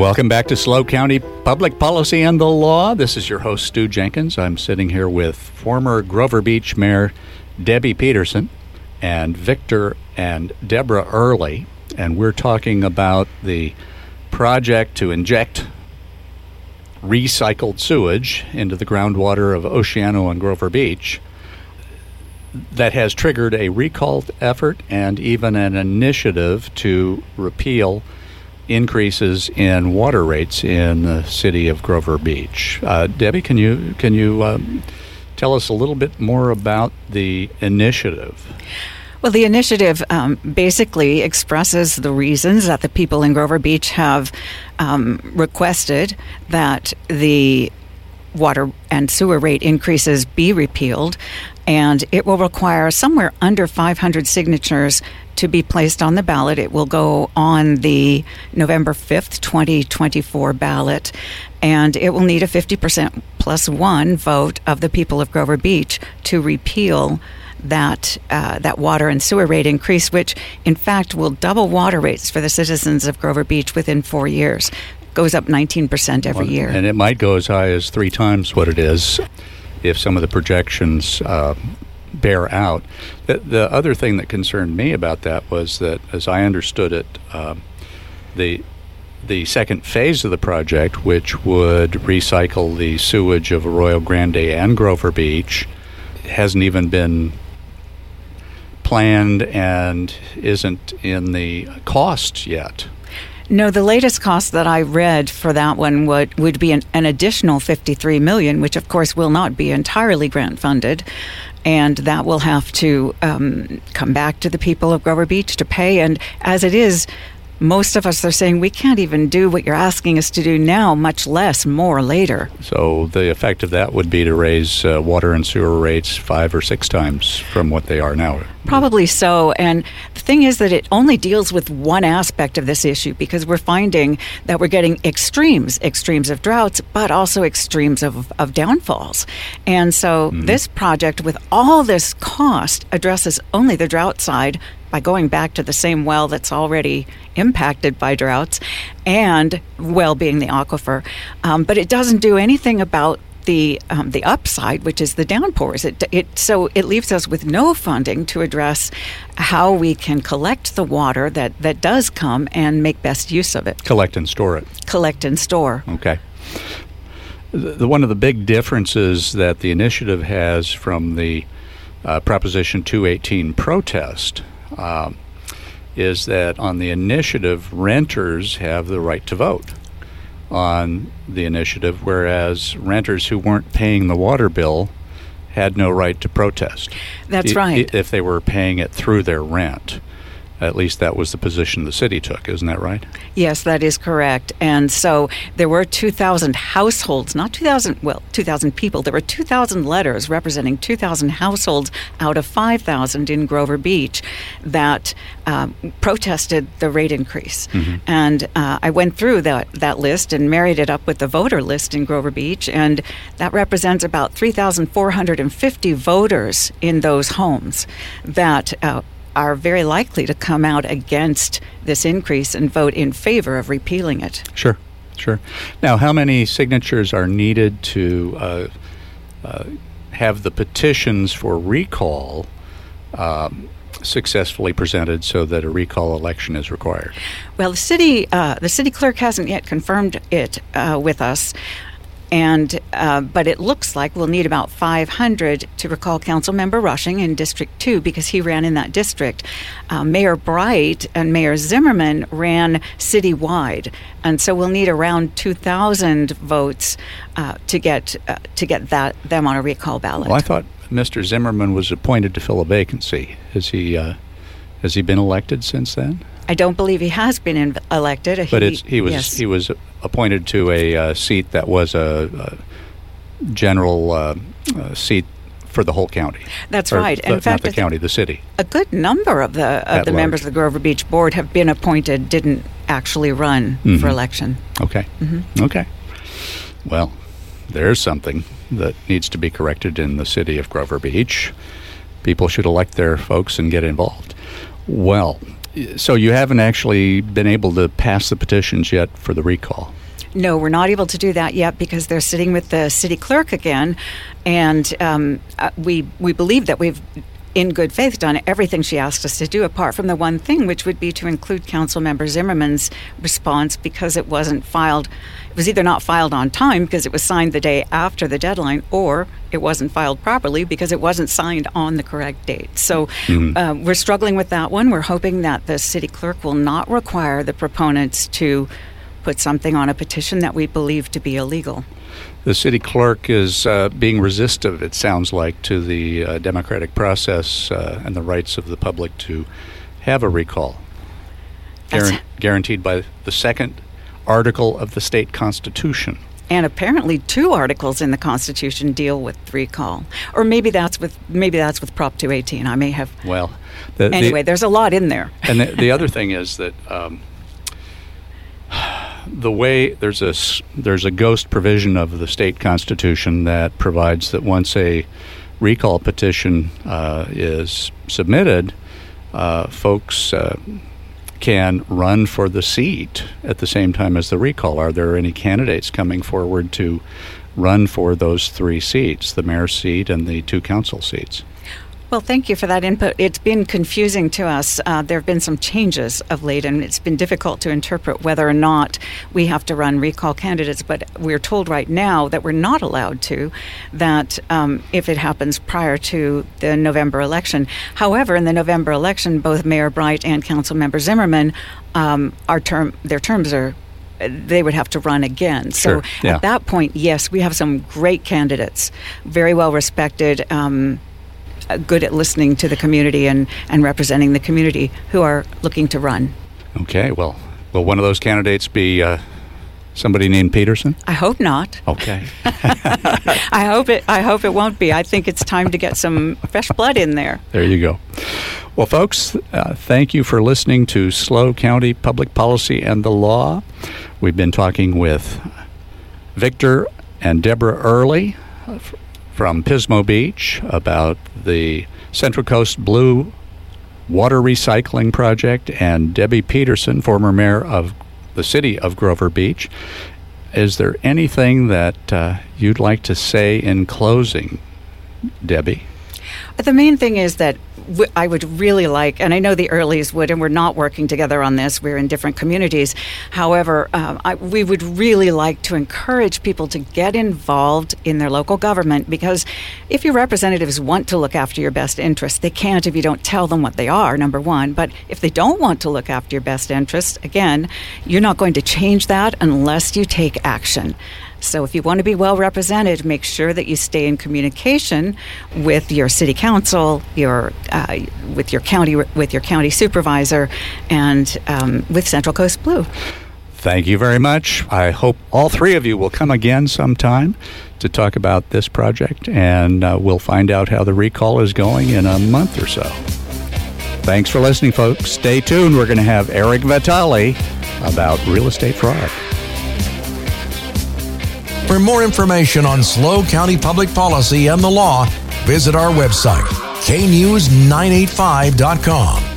Welcome back to SLO County Public Policy and the Law. This is your host, Stu Jenkins. I'm sitting here with former Grover Beach Mayor Debbie Peterson and Victor and Deborah Early, and we're talking about the project to inject recycled sewage into the groundwater of Oceano and Grover Beach that has triggered a recall effort and even an initiative to repeal increases in water rates in the city of Grover Beach. Uh, Debbie, can you can you um, tell us a little bit more about the initiative? Well, the initiative um, basically expresses the reasons that the people in Grover Beach have um, requested that the water and sewer rate increases be repealed, and it will require somewhere under 500 signatures to be placed on the ballot. It will go on the November 5th, 2024 ballot, and it will need a 50% plus one vote of the people of Grover Beach to repeal that uh, that water and sewer rate increase, which in fact will double water rates for the citizens of Grover Beach within four years. Goes up 19% every year. And it might go as high as three times what it is if some of the projections uh, bear out. The, the other thing that concerned me about that was that, as I understood it, um, the the second phase of the project, which would recycle the sewage of Arroyo Grande and Grover Beach, hasn't even been planned and isn't in the cost yet. No, the latest cost that I read for that one would would be an, an additional 53 million, which of course will not be entirely grant funded, and that will have to um, come back to the people of Grover Beach to pay. And as it is, most of us are saying we can't even do what you're asking us to do now, much less more later. So the effect of that would be to raise uh, water and sewer rates five or six times from what they are now. Probably so. And the thing is that it only deals with one aspect of this issue because we're finding that we're getting extremes, extremes of droughts, but also extremes of, of downfalls. And so this project, with all this cost, addresses only the drought side by going back to the same well that's already impacted by droughts and well being the aquifer. Um, but it doesn't do anything about the um, the upside, which is the downpours. It, it so it leaves us with no funding to address how we can collect the water that that does come and make best use of it, Collect and store it. collect and store. Okay. The, the- one of the big differences that the initiative has from the uh, Proposition 218 protest um, is that on the initiative, renters have the right to vote on the initiative, whereas renters who weren't paying the water bill had no right to protest. That's I- right. If they were paying it through their rent. At least that was the position the city took, isn't that right? Yes, that is correct. And so there were 2,000 households, not 2,000, well, 2,000 people. There were 2,000 letters representing 2,000 households out of 5,000 in Grover Beach that um, protested the rate increase. And uh, I went through that, that list and married it up with the voter list in Grover Beach, and that represents about 3,450 voters in those homes that. Uh, are very likely to come out against this increase and vote in favor of repealing it. Sure, sure. Now, how many signatures are needed to uh, uh, have the petitions for recall um, successfully presented so that a recall election is required? Well, the city uh, the city clerk hasn't yet confirmed it uh, with us. And uh, but it looks like we'll need about 500 to recall council member Rushing in District Two because he ran in that district. Uh, Mayor Bright and Mayor Zimmerman ran citywide, and so we'll need around 2,000 votes uh, to get uh, to get that them on a recall ballot. Well, I thought Mr. Zimmerman was appointed to fill a vacancy. Has he? Uh, has he been elected since then? I don't believe he has been in, elected. But it's, he was yes. he was appointed to a uh, seat that was a, a general uh, uh, seat for the whole county. That's Or right. the- In fact, not the county, the city. a good number of the of At the members of the Grover Beach board have been appointed, didn't actually run Mhm. for election. Okay. Mm-hmm. Okay. Well, there's something that needs to be corrected in the city of Grover Beach. People should elect their folks and get involved. Well, So you haven't actually been able to pass the petitions yet for the recall. No, we're not able to do that yet because they're sitting with the city clerk again, and um, uh, we we believe that we've. In good faith, done everything she asked us to do, apart from the one thing, which would be to include Council Member Zimmerman's response because it wasn't filed. It was either not filed on time because it was signed the day after the deadline, or it wasn't filed properly because it wasn't signed on the correct date. So mm-hmm. uh, we're struggling with that one. We're hoping that the city clerk will not require the proponents to put something on a petition that we believe to be illegal. The city clerk is uh, being resistive, it sounds like, to the uh, democratic process uh, and the rights of the public to have a recall, Guar- guaranteed by the second article of the state constitution. And apparently, two articles in the Constitution deal with recall, or maybe that's with maybe that's with Prop 218. I may have. Well, the, anyway, the, there's a lot in there. and the, the other thing is that um, the way there's a there's a ghost provision of the state constitution that provides that once a recall petition uh, is submitted, uh, folks uh, can run for the seat at the same time as the recall. Are there any candidates coming forward to run for those three seats, the mayor's seat and the two council seats? Well, thank you for that input. It's been confusing to us. Uh, there have been some changes of late, and it's been difficult to interpret whether or not we have to run recall candidates. But we're told right now that we're not allowed to, that um, if it happens prior to the November election. However, in the November election, both Mayor Bright and Councilmember Zimmerman, um, our term, their terms are they would have to run again. Sure, so yeah. at that point, yes, we have some great candidates, very well respected. Um, good at listening to the community and, and representing the community who are looking to run. Okay, well, will one of those candidates be uh, somebody named Peterson? I hope not. Okay. I hope it. I hope it won't be. I think it's time to get some fresh blood in there. There you go. Well, folks, uh, thank you for listening to SLO County Public Policy and the Law. We've been talking with Victor and Deborah Early from Pismo Beach about the Central Coast Blue Water Recycling Project and Debbie Peterson, former mayor of the city of Grover Beach. Is there anything that uh, you'd like to say in closing, Debbie? The main thing is that I would really like, and I know the Earlies would, and we're not working together on this. We're in different communities. However, um, I, we would really like to encourage people to get involved in their local government because if your representatives want to look after your best interests, they can't if you don't tell them what they are, number one. But if they don't want to look after your best interests, again, you're not going to change that unless you take action. So if you want to be well represented, make sure that you stay in communication with your city council, your uh, with your county with your county supervisor, and um, with Central Coast Blue. Thank you very much. I hope all three of you will come again sometime to talk about this project, and uh, we'll find out how the recall is going in a month or so. Thanks for listening, folks. Stay tuned. We're going to have Eric Vitale about real estate fraud. For more information on SLO County public policy and the law, visit our website, knews985.com.